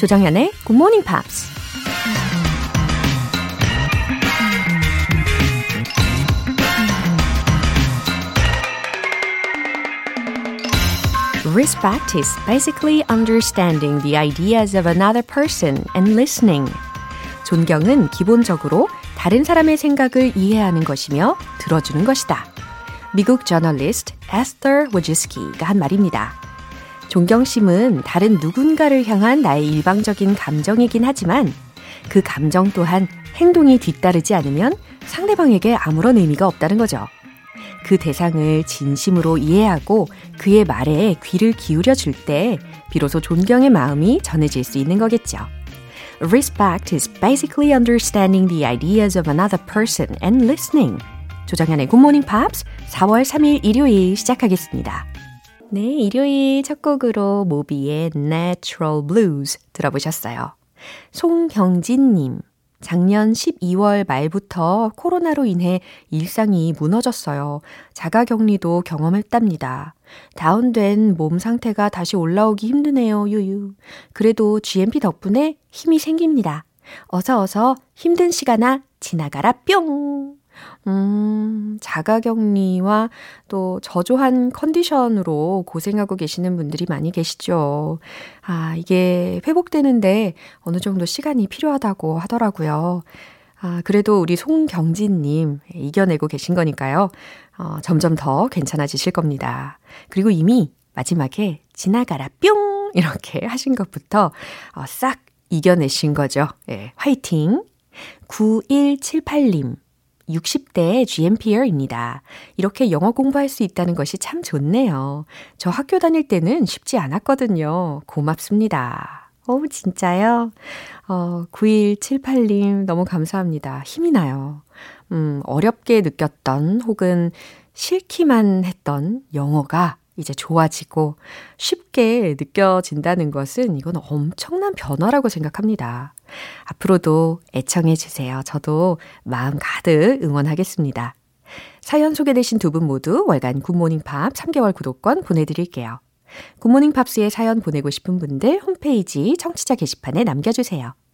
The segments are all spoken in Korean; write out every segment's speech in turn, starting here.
조정현의 Good Morning Pops. Respect is basically understanding the ideas of another person and listening. 존경은 기본적으로 다른 사람의 생각을 이해하는 것이며 들어주는 것이다. 미국 저널리스트 에스터 워지스키가 한 말입니다. 존경심은 다른 누군가를 향한 나의 일방적인 감정이긴 하지만 그 감정 또한 행동이 뒤따르지 않으면 상대방에게 아무런 의미가 없다는 거죠. 그 대상을 진심으로 이해하고 그의 말에 귀를 기울여 줄 때 비로소 존경의 마음이 전해질 수 있는 거겠죠. Respect is basically understanding the ideas of another person and listening. 조정현의 Good Morning Pops 4월 3일 일요일 시작하겠습니다. 네, 일요일 첫 곡으로 모비의 Natural Blues 들어보셨어요. 송경진님, 작년 12월 말부터 코로나로 인해 일상이 무너졌어요. 자가 격리도 경험했답니다. 다운된 몸 상태가 다시 올라오기 힘드네요, 유유. 그래도 GMP 덕분에 힘이 생깁니다. 어서 어서 힘든 시간아 지나가라 뿅! 음, 자가 격리와 또 저조한 컨디션으로 고생하고 계시는 분들이 많이 계시죠. 아, 이게 회복되는데 어느 정도 시간이 필요하다고 하더라고요. 아, 그래도 우리 송경진님 이겨내고 계신 거니까요. 어, 점점 더 괜찮아지실 겁니다. 그리고 이미 마지막에 지나가라 뿅! 이렇게 하신 것부터 어, 싹 이겨내신 거죠. 예, 화이팅! 9178님. 60대 GMPR입니다. 이렇게 영어 공부할 수 있다는 것이 참 좋네요. 저 학교 다닐 때는 쉽지 않았거든요. 고맙습니다. 어, 진짜요? 어, 9178님 너무 감사합니다. 힘이 나요. 음, 어렵게 느꼈던 혹은 싫기만 했던 영어가 이제 좋아지고 쉽게 느껴진다는 것은 이건 엄청난 변화라고 생각합니다. 앞으로도 애청해 주세요. 저도 마음 가득 응원하겠습니다. 사연 소개되신 두 분 모두 월간 굿모닝 팝 3개월 구독권 보내드릴게요. 굿모닝 팝스에 사연 보내고 싶은 분들 홈페이지 청취자 게시판에 남겨주세요.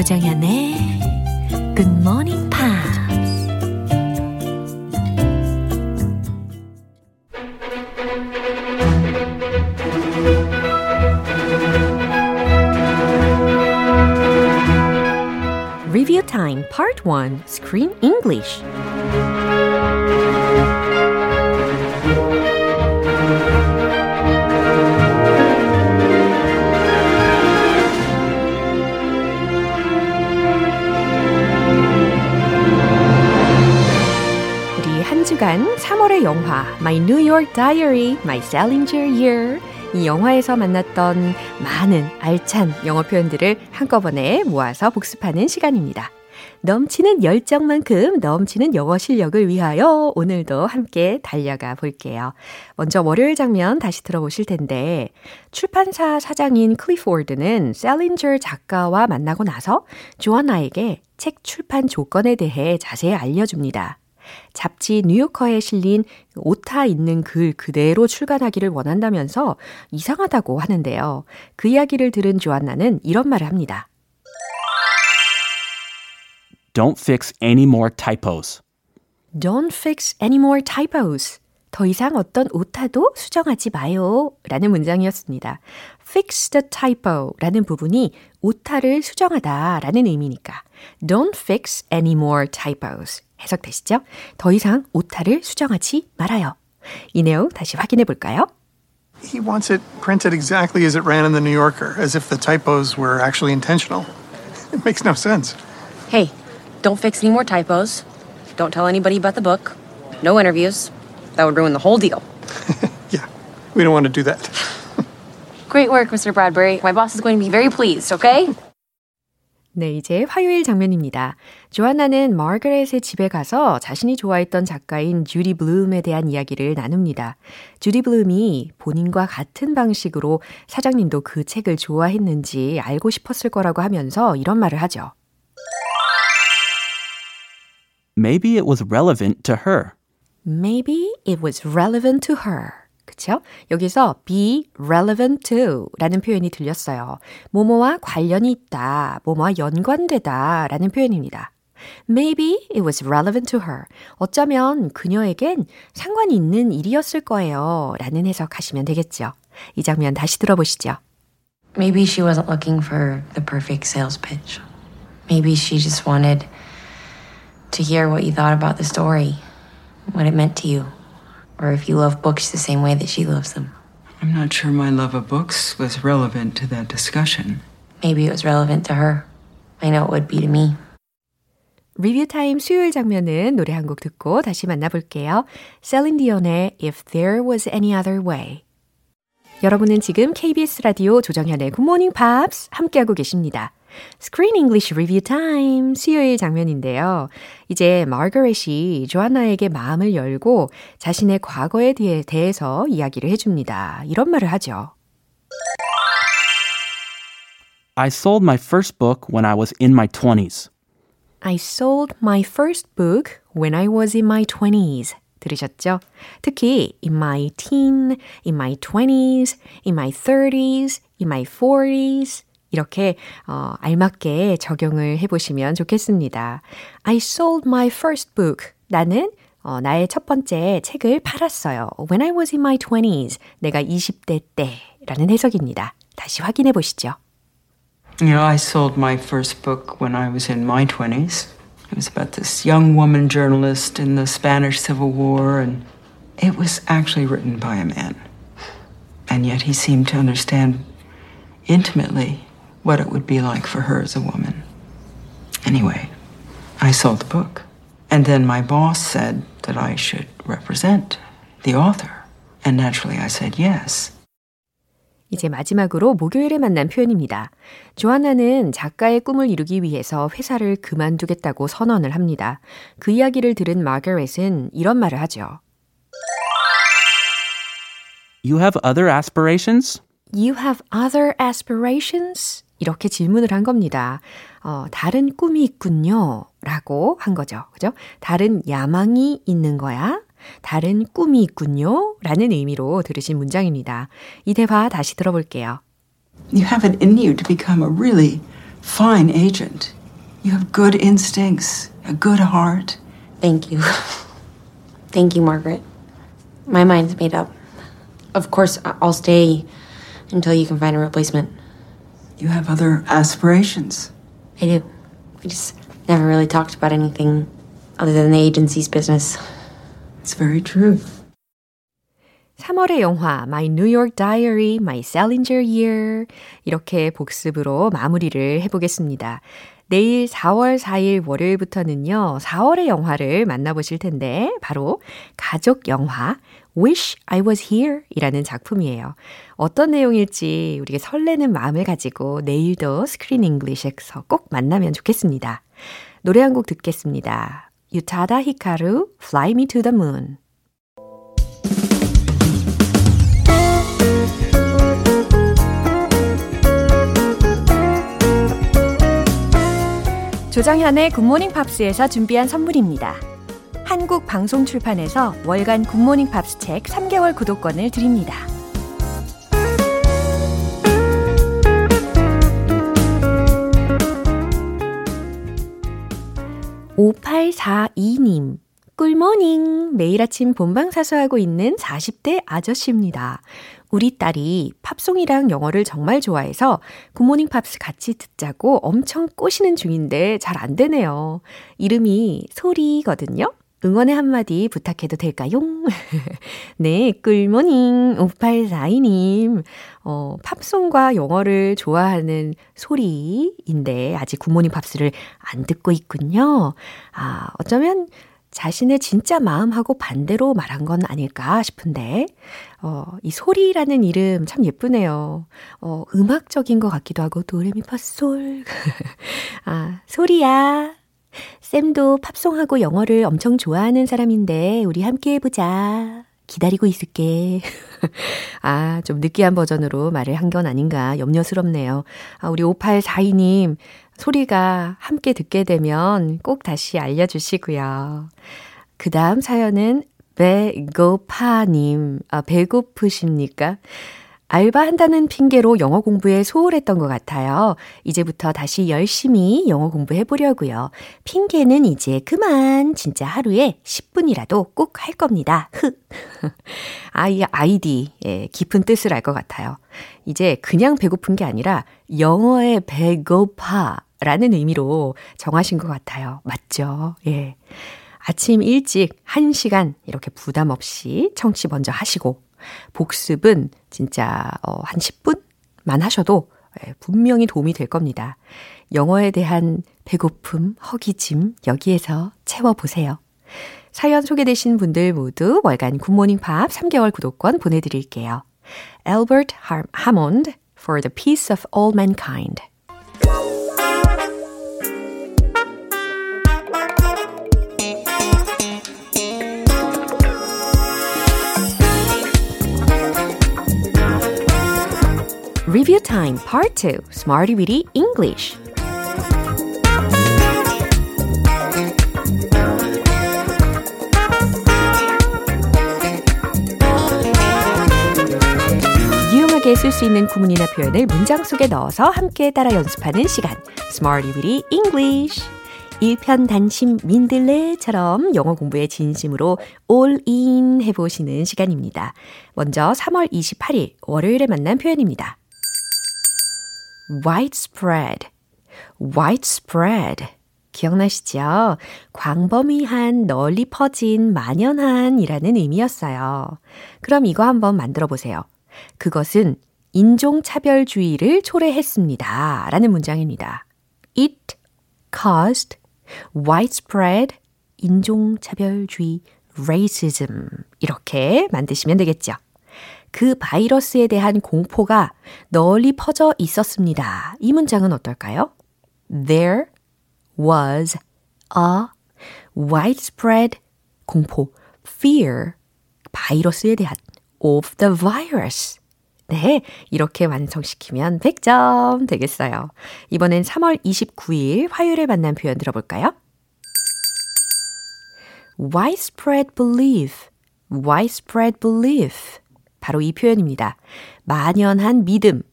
조정현의 Good Morning Pops. Review Time Part 1 Screen English 주간 3월의 영화 My New York Diary, My Salinger Year 이 영화에서 만났던 많은 알찬 영어 표현들을 한꺼번에 모아서 복습하는 시간입니다. 넘치는 열정만큼 넘치는 영어 실력을 위하여 오늘도 함께 달려가 볼게요. 먼저 월요일 장면 다시 들어보실 텐데 출판사 사장인 클리포드는 셀린저 작가와 만나고 나서 조아나에게 책 출판 조건에 대해 자세히 알려줍니다. 잡지 뉴요커에 실린 오타 있는 글 그대로 출간하기를 원한다면서 이상하다고 하는데요. 그 이야기를 들은 조안나는 이런 말을 합니다. Don't fix any more typos. Don't fix any more typos. 더 이상 어떤 오타도 수정하지 마요. 라는 문장이었습니다. fix the typo 라는 부분이 오타를 수정하다 라는 의미니까 don't fix any more typos 해석되시죠? 더 이상 오타를 수정하지 말아요. 이 내용 다시 확인해 볼까요? He wants it printed exactly as it ran in the New Yorker, as if the typos were actually intentional. It makes no sense. Hey, don't fix any more typos. Don't tell anybody about the book. No interviews. That would ruin the whole deal. Yeah, we don't want to do that. Great work, Mr. Bradbury. My boss is going to be very pleased, okay? 네, 이제 화요일 장면입니다. 조안나는 마거렛의 집에 가서 자신이 좋아했던 작가인 주디 블룸에 대한 이야기를 나눕니다. 주디 블룸이 본인과 같은 방식으로 사장님도 그 책을 좋아했는지 알고 싶었을 거라고 하면서 이런 말을 하죠. Maybe it was relevant to her. Maybe it was relevant to her. 그쵸? 여기서 be relevant to 라는 표현이 들렸어요. 뭐뭐와 관련이 있다, 뭐뭐와 연관되다 라는 표현입니다. Maybe it was relevant to her. 어쩌면 그녀에겐 상관이 있는 일이었을 거예요. 라는 해석하시면 되겠죠. 이 장면 다시 들어보시죠. Maybe she wasn't looking for the perfect sales pitch. Maybe she just wanted to hear what you thought about the story, what it meant to you, or if you love books the same way that she loves them. I'm not sure my love of books was relevant to that discussion. Maybe it was relevant to her. I know it would be to me. 리뷰 타임 수요일 장면은 노래 한 곡 듣고 다시 만나볼게요. 셀린 디온의 If There Was Any Other Way. 여러분은 지금 KBS 라디오 조정현의 Good Morning Pops 함께하고 계십니다. Screen English Review Time 수요일 장면인데요. 이제 마거렛이 조안나에게 마음을 열고 자신의 과거에 대해, 대해서 이야기를 해줍니다. 이런 말을 하죠. I sold my first book when I was in my 20s. I sold my first book when I was in my 20s. 들으셨죠? 특히 in my teen, in my 20s, in my 30s, in my 40s 이렇게 어, 알맞게 적용을 해보시면 좋겠습니다. I sold my first book. 나는 어, 나의 첫 번째 책을 팔았어요. When I was in my 20s. 내가 20대 때라는 해석입니다. 다시 확인해 보시죠. You know, I sold my first book when I was in my 20s. It was about this young woman journalist in the Spanish Civil War, and it was actually written by a man. And yet he seemed to understand intimately what it would be like for her as a woman. Anyway, I sold the book. And then my boss said that I should represent the author. And naturally I said yes. 이제 마지막으로 목요일에 만난 표현입니다. 조안나는 작가의 꿈을 이루기 위해서 회사를 그만두겠다고 선언을 합니다. 그 이야기를 들은 마거렛은 이런 말을 하죠. You have other aspirations? You have other aspirations? 이렇게 질문을 한 겁니다. 어, 다른 꿈이 있군요. 라고 한 거죠. 그죠? 다른 야망이 있는 거야. 다른 꿈이 있군요. 라는 의미로 들으신 문장입니다. 이 대화 다시 들어볼게요. You have it in you to become a really fine agent. You have good instincts, a good heart. Thank you. Thank you, Margaret. My mind's made up. Of course, I'll stay until you can find a replacement. You have other aspirations. I do. We just never really talked about anything other than the agency's business. It's very true. 3월의 영화 My New York Diary, My Salinger Year 이렇게 복습으로 마무리를 해보겠습니다. 내일 4월 4일 월요일부터는요. 4월의 영화를 만나보실 텐데 바로 가족 영화 Wish I Was Here 이라는 작품이에요. 어떤 내용일지 우리가 설레는 마음을 가지고 내일도 Screen English에서 꼭 만나면 좋겠습니다. 노래 한 곡 듣겠습니다. 우타다 히카루 Fly Me to the Moon 조정현의 굿모닝 팝스에서 준비한 선물입니다. 한국 방송 출판에서 월간 굿모닝 팝스 책 3개월 구독권을 드립니다. (5842님) 꿀모닝! 매일 아침 본방 사수하고 있는 40대 아저씨입니다. 우리 딸이 팝송이랑 영어를 정말 좋아해서 굿모닝 팝스 같이 듣자고 엄청 꼬시는 중인데 잘 안 되네요. 이름이 소리거든요. 응원의 한마디 부탁해도 될까요? 네, 꿀모닝 5842님. 어, 팝송과 영어를 좋아하는 소리인데 아직 굿모닝 팝스를 안 듣고 있군요. 아, 어쩌면 자신의 진짜 마음하고 반대로 말한 건 아닐까 싶은데, 어, 이 소리라는 이름 참 예쁘네요. 어, 음악적인 것 같기도 하고, 도레미파 솔. 아, 소리야. 쌤도 팝송하고 영어를 엄청 좋아하는 사람인데, 우리 함께 해보자. 기다리고 있을게. 아, 좀 느끼한 버전으로 말을 한 건 아닌가 염려스럽네요. 아, 우리 5842님, 소리가 함께 듣게 되면 꼭 다시 알려주시고요. 그 다음 사연은 배고파님, 아, 배고프십니까? 알바한다는 핑계로 영어 공부에 소홀했던 것 같아요. 이제부터 다시 열심히 영어 공부해 보려고요. 핑계는 이제 그만. 진짜 하루에 10분이라도 꼭 할 겁니다. 흐. 아이 아이디 예, 깊은 뜻을 알 것 같아요. 이제 그냥 배고픈 게 아니라 영어의 배고파 라는 의미로 정하신 것 같아요. 맞죠? 예. 아침 일찍 1시간 이렇게 부담 없이 청취 먼저 하시고 복습은 진짜 어, 한 10분만 하셔도 예, 분명히 도움이 될 겁니다. 영어에 대한 배고픔, 허기짐 여기에서 채워보세요. 사연 소개되신 분들 모두 월간 굿모닝 팝 3개월 구독권 보내드릴게요. Albert Hammond for the Peace of All Mankind Time Part 2 Smarty Weedy English 유용하게 쓸 수 있는 구문이나 표현을 문장 속에 넣어서 함께 따라 연습하는 시간 Smarty Weedy English 일편단심 민들레처럼 영어 공부에 진심으로 올인 해보시는 시간입니다. 먼저 3월 28일 월요일에 만난 표현입니다. Widespread, widespread. 기억나시죠? 광범위한, 널리 퍼진, 만연한 이라는 의미였어요. 그럼 이거 한번 만들어 보세요. 그것은 인종차별주의를 초래했습니다. 라는 문장입니다. It caused widespread 인종차별주의 racism. 이렇게 만드시면 되겠죠. 그 바이러스에 대한 공포가 널리 퍼져 있었습니다. 이 문장은 어떨까요? There was a widespread 공포, fear, 바이러스에 대한 of the virus. 네, 이렇게 완성시키면 100점 되겠어요. 이번엔 3월 29일 화요일에 만난 표현 들어볼까요? widespread belief, widespread belief. 바로 이 표현입니다. 만연한 믿음,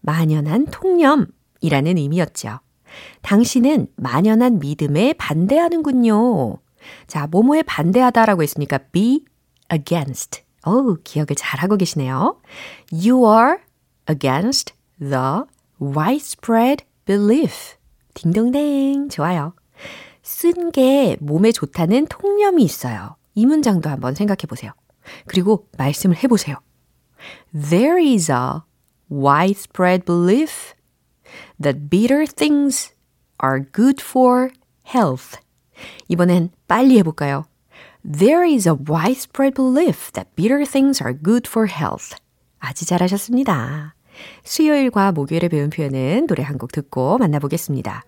만연한 통념이라는 의미였죠. 당신은 만연한 믿음에 반대하는군요. 자, 뭐뭐에 반대하다라고 했으니까 be against. 오, 기억을 잘하고 계시네요. You are against the widespread belief. 딩동댕. 좋아요. 쓴 게 몸에 좋다는 통념이 있어요. 이 문장도 한번 생각해 보세요. 그리고 말씀을 해 보세요. There is a widespread belief that bitter things are good for health. 이번엔 빨리 해볼까요? There is a widespread belief that bitter things are good for health. 아주 잘하셨습니다. 수요일과 목요일에 배운 표현은 노래 한 곡 듣고 만나보겠습니다.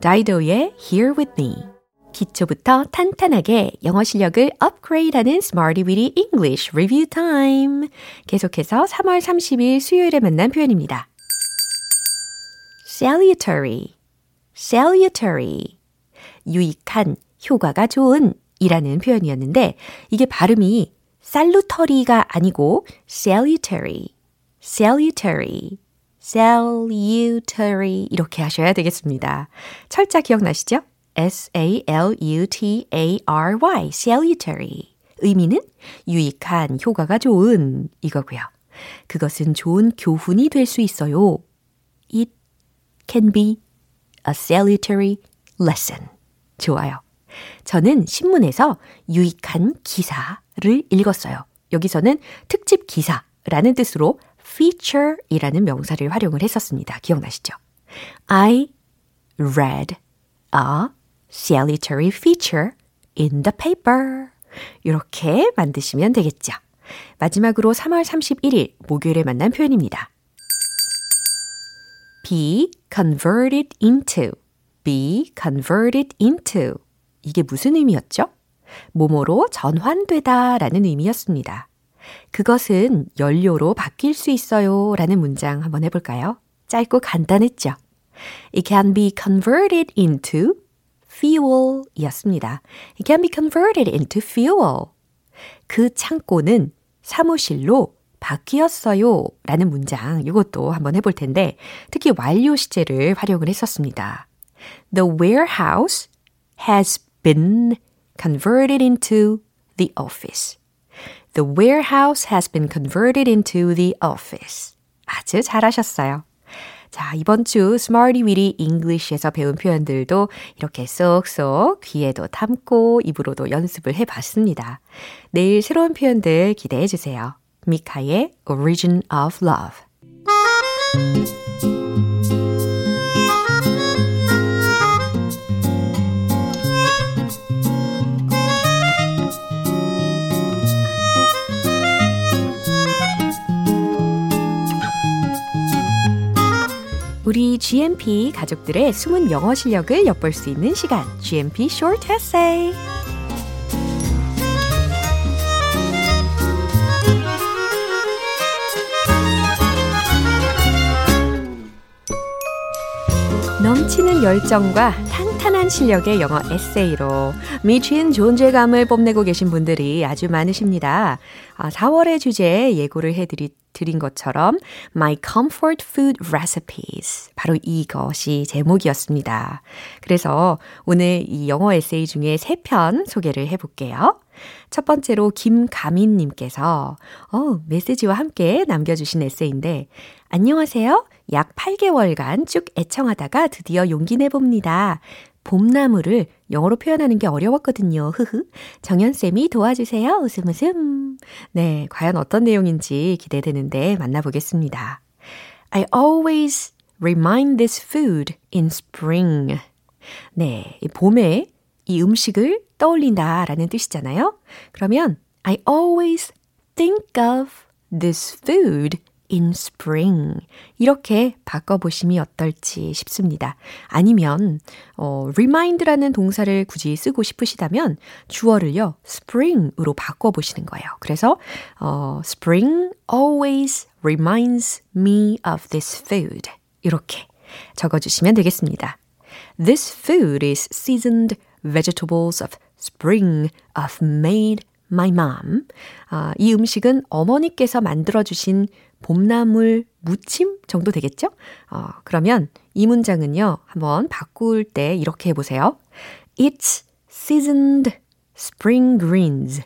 다이도의 Here With Me. 기초부터 탄탄하게 영어 실력을 업그레이드하는 Smarty Weedy English Review Time. 계속해서 3월 30일 수요일에 만난 표현입니다. salutary, salutary. 유익한, 효과가 좋은 이라는 표현이었는데 이게 발음이 salutary가 아니고 salutary, salutary, salutary 이렇게 하셔야 되겠습니다. 철자 기억나시죠? S-A-L-U-T-A-R-Y, salutary. 의미는 유익한, 효과가 좋은 이거고요. 그것은 좋은 교훈이 될 수 있어요. It can be a salutary lesson. 좋아요. 저는 신문에서 유익한 기사를 읽었어요. 여기서는 특집 기사라는 뜻으로 feature이라는 명사를 활용을 했었습니다. 기억나시죠? I read a salutary feature in the paper. 이렇게 만드시면 되겠죠. 마지막으로 3월 31일 목요일에 만난 표현입니다. be converted into, be converted into. 이게 무슨 의미였죠? 모모로 전환되다 라는 의미였습니다. 그것은 연료로 바뀔 수 있어요 라는 문장 한번 해볼까요? 짧고 간단했죠? It can be converted into fuel 이었습니다. It can be converted into fuel. 그 창고는 사무실로 바뀌었어요 라는 문장 이것도 한번 해볼 텐데 특히 완료 시제를 활용을 했었습니다. The warehouse has been converted into the office. The warehouse has been converted into the office. 아주 잘하셨어요. 자, 이번 주 Smarty Weedy English에서 배운 표현들도 이렇게 쏙쏙 귀에도 담고 입으로도 연습을 해 봤습니다. 내일 새로운 표현들 기대해 주세요. 미카의 Origin of Love. 우리 GMP 가족들의 숨은 영어 실력을 엿볼 수 있는 시간, GMP Short Essay. 넘치는 열정과 탄탄한 실력의 영어 에세이로 미친 존재감을 뽐내고 계신 분들이 아주 많으십니다. 아, 4월의 주제 예고를 해드리, 드린 것처럼 My Comfort Food Recipes. 바로 이것이 제목이었습니다. 그래서 오늘 이 영어 에세이 중에 세 편 소개를 해볼게요. 첫 번째로 김가민님께서 어, 메시지와 함께 남겨주신 에세이인데 안녕하세요. 약 8개월간 쭉 애청하다가 드디어 용기 내봅니다. 봄나무를 영어로 표현하는 게 어려웠거든요. 흐흐. 정연쌤이 도와주세요. 웃음 웃음. 네, 과연 어떤 내용인지 기대되는데 만나보겠습니다. I always remind this food in spring. 네, 이 봄에 이 음식을 떠올린다 라는 뜻이잖아요. 그러면 I always think of this food in spring. 이렇게 바꿔보심이 어떨지 싶습니다. 아니면, 어, remind라는 동사를 굳이 쓰고 싶으시다면 주어를요, spring으로 바꿔보시는 거예요. 그래서, 어, spring always reminds me of this food. 이렇게 적어주시면 되겠습니다. This food is seasoned vegetables of spring of made my mom. 아, 이 음식은 어머니께서 만들어주신 봄나물 무침 정도 되겠죠? 어, 그러면 이 문장은요, 한번 바꿀 때 이렇게 해보세요. It's seasoned spring greens.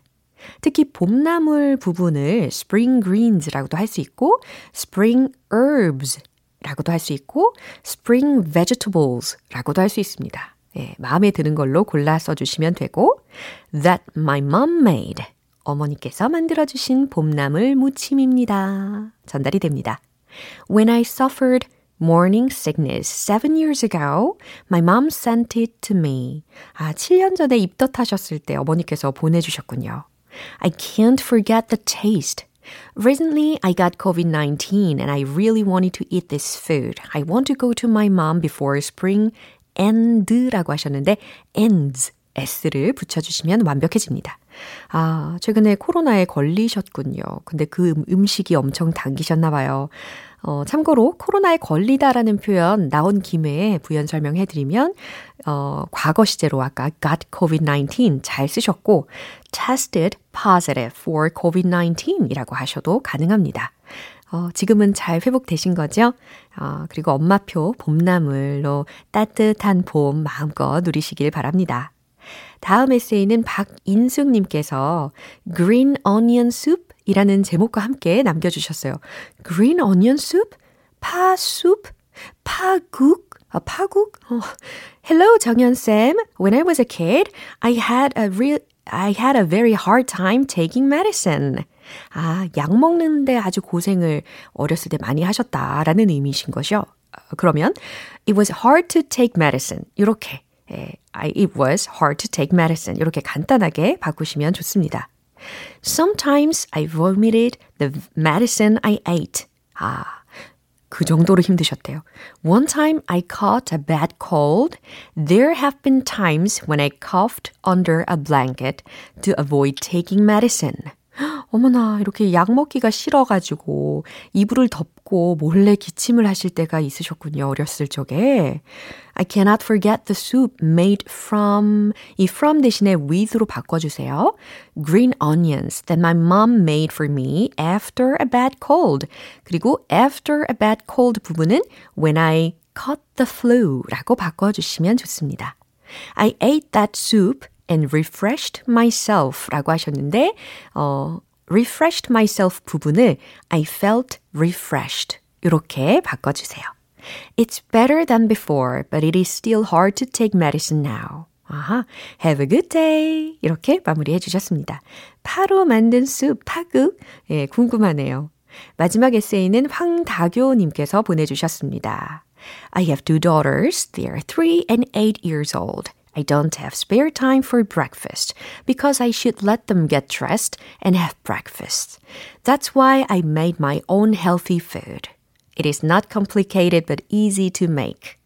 특히 봄나물 부분을 spring greens라고도 할 수 있고, spring herbs 라고도 할 수 있고, spring vegetables라고도 할 수 있습니다. 예, 마음에 드는 걸로 골라 써주시면 되고, that my mom made. 어머니께서 만들어주신 봄나물 무침입니다. 전달이 됩니다. When I suffered morning sickness seven years ago, my mom sent it to me. 아, 7년 전에 입덧하셨을 때 어머니께서 보내주셨군요. I can't forget the taste. Recently, I got COVID 19 and I really wanted to eat this food. I want to go to my mom before spring end라고 하셨는데, ends, S를 붙여주시면 완벽해집니다. 아, 최근에 코로나에 걸리셨군요. 근데 그 음식이 엄청 당기셨나 봐요. 어, 참고로 코로나에 걸리다라는 표현 나온 김에 부연 설명해 드리면 어, 과거 시제로 아까 got COVID-19 잘 쓰셨고 tested positive for COVID-19 이라고 하셔도 가능합니다. 어, 지금은 잘 회복되신 거죠? 어, 그리고 엄마표 봄나물로 따뜻한 봄 마음껏 누리시길 바랍니다. 다음 에세이는 박인숙님께서 Green Onion Soup 이라는 제목과 함께 남겨주셨어요. Green Onion Soup? 파숲? 파국? 아, 파국? 어. Hello, 정연쌤. When I was a kid, I had a real, I had a very hard time taking medicine. 아, 약 먹는데 아주 고생을 어렸을 때 많이 하셨다라는 의미이신 거죠. 그러면, it was hard to take medicine. 이렇게 예, I, it was hard to take medicine. 이렇게 간단하게 바꾸시면 좋습니다. Sometimes I vomited the medicine I ate. 아, 그 정도로 힘드셨대요. One time I caught a bad cold. There have been times when I coughed under a blanket to avoid taking medicine. 어머나, 이렇게 약 먹기가 싫어가지고 이불을 덮고 몰래 기침을 하실 때가 있으셨군요. 어렸을 적에. I cannot forget the soup made from, 이 from 대신에 with로 바꿔주세요. Green onions that my mom made for me after a bad cold. 그리고 after a bad cold 부분은 when I caught the flu 라고 바꿔주시면 좋습니다. I ate that soup and refreshed myself 라고 하셨는데, 어, refreshed myself 부분을 I felt refreshed. 이렇게 바꿔주세요. It's better than before, but it is still hard to take medicine now. 아하, have a good day. 이렇게 마무리해 주셨습니다. 파로 만든 숲, 파국. 예, 궁금하네요. 마지막 에세이는 황다교님께서 보내주셨습니다. I have two daughters. They are three and eight years old. I don't have spare time for breakfast because I should let them get dressed and have breakfast. That's why I made my own healthy food. It is not complicated but easy to make.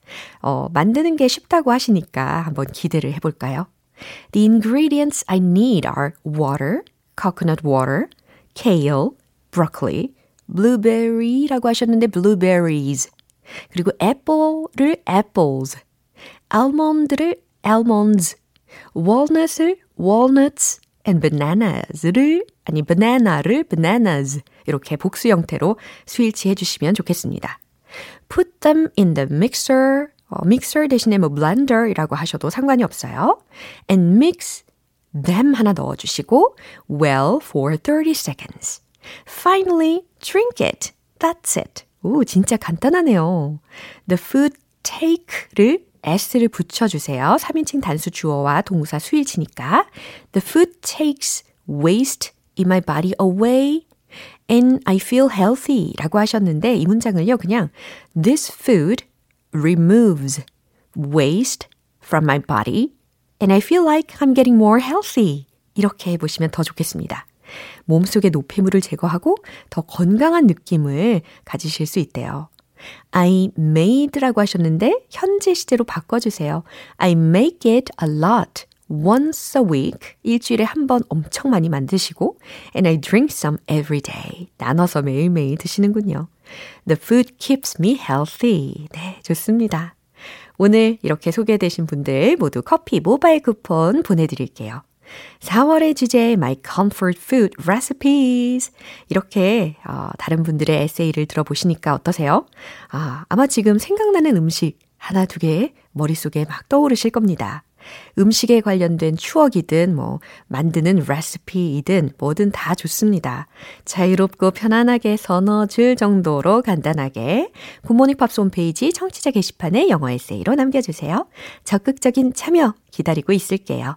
어, 만드는 게 쉽다고 하시니까 한번 기대를 해볼까요? The ingredients I need are water, coconut water, kale, broccoli, blueberry라고 하셨는데 blueberries, 그리고 apple를 apples, almond를 almonds, walnut을 walnuts, and bananas를 아니 banana를 bananas 이렇게 복수 형태로 스위치 해 주시면 좋겠습니다. Put them in the mixer. 어, mixer 대신에 뭐 blender이라고 하셔도 상관이 없어요. And mix them 하나 넣어주시고 well for 30 seconds. Finally, drink it. That's it. 오, 진짜 간단하네요. The food take를 s를 붙여주세요. 3인칭 단수 주어와 동사 수일치니까. The food takes waste in my body away and I feel healthy 라고 하셨는데 이 문장을요, 그냥 This food removes waste from my body and I feel like I'm getting more healthy. 이렇게 해보시면 더 좋겠습니다. 몸속의 노폐물을 제거하고 더 건강한 느낌을 가지실 수 있대요. I made라고 하셨는데 현재 시제로 바꿔주세요. I make it a lot. once a week. 일주일에 한 번 엄청 많이 만드시고 and I drink some every day. 나눠서 매일매일 드시는군요. The food keeps me healthy. 네, 좋습니다. 오늘 이렇게 소개되신 분들 모두 커피 모바일 쿠폰 보내드릴게요. 4월의 주제 My Comfort Food Recipes 이렇게 어, 다른 분들의 에세이를 들어보시니까 어떠세요? 아, 아마 지금 생각나는 음식 하나 두 개 머릿속에 막 떠오르실 겁니다. 음식에 관련된 추억이든 뭐 만드는 레시피이든 뭐든 다 좋습니다. 자유롭고 편안하게 서너 줄 정도로 간단하게 굿모닝 팝스 홈페이지 청취자 게시판에 영어 에세이로 남겨주세요. 적극적인 참여 기다리고 있을게요.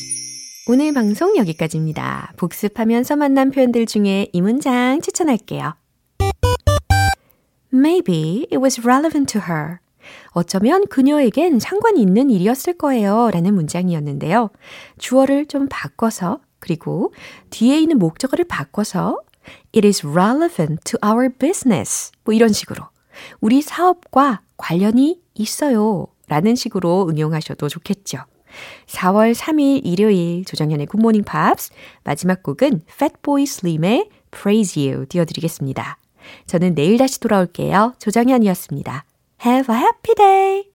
오늘 방송 여기까지입니다. 복습하면서 만난 표현들 중에 이 문장 추천할게요. Maybe it was relevant to her. 어쩌면 그녀에겐 상관이 있는 일이었을 거예요. 라는 문장이었는데요. 주어를 좀 바꿔서, 그리고 뒤에 있는 목적어를 바꿔서, It is relevant to our business. 뭐 이런 식으로. 우리 사업과 관련이 있어요. 라는 식으로 응용하셔도 좋겠죠. 4월 3일 일요일 조정현의 굿모닝 팝스 마지막 곡은 Fatboy Slim의 Praise You 띄워드리겠습니다. 저는 내일 다시 돌아올게요. 조정현이었습니다. Have a happy day!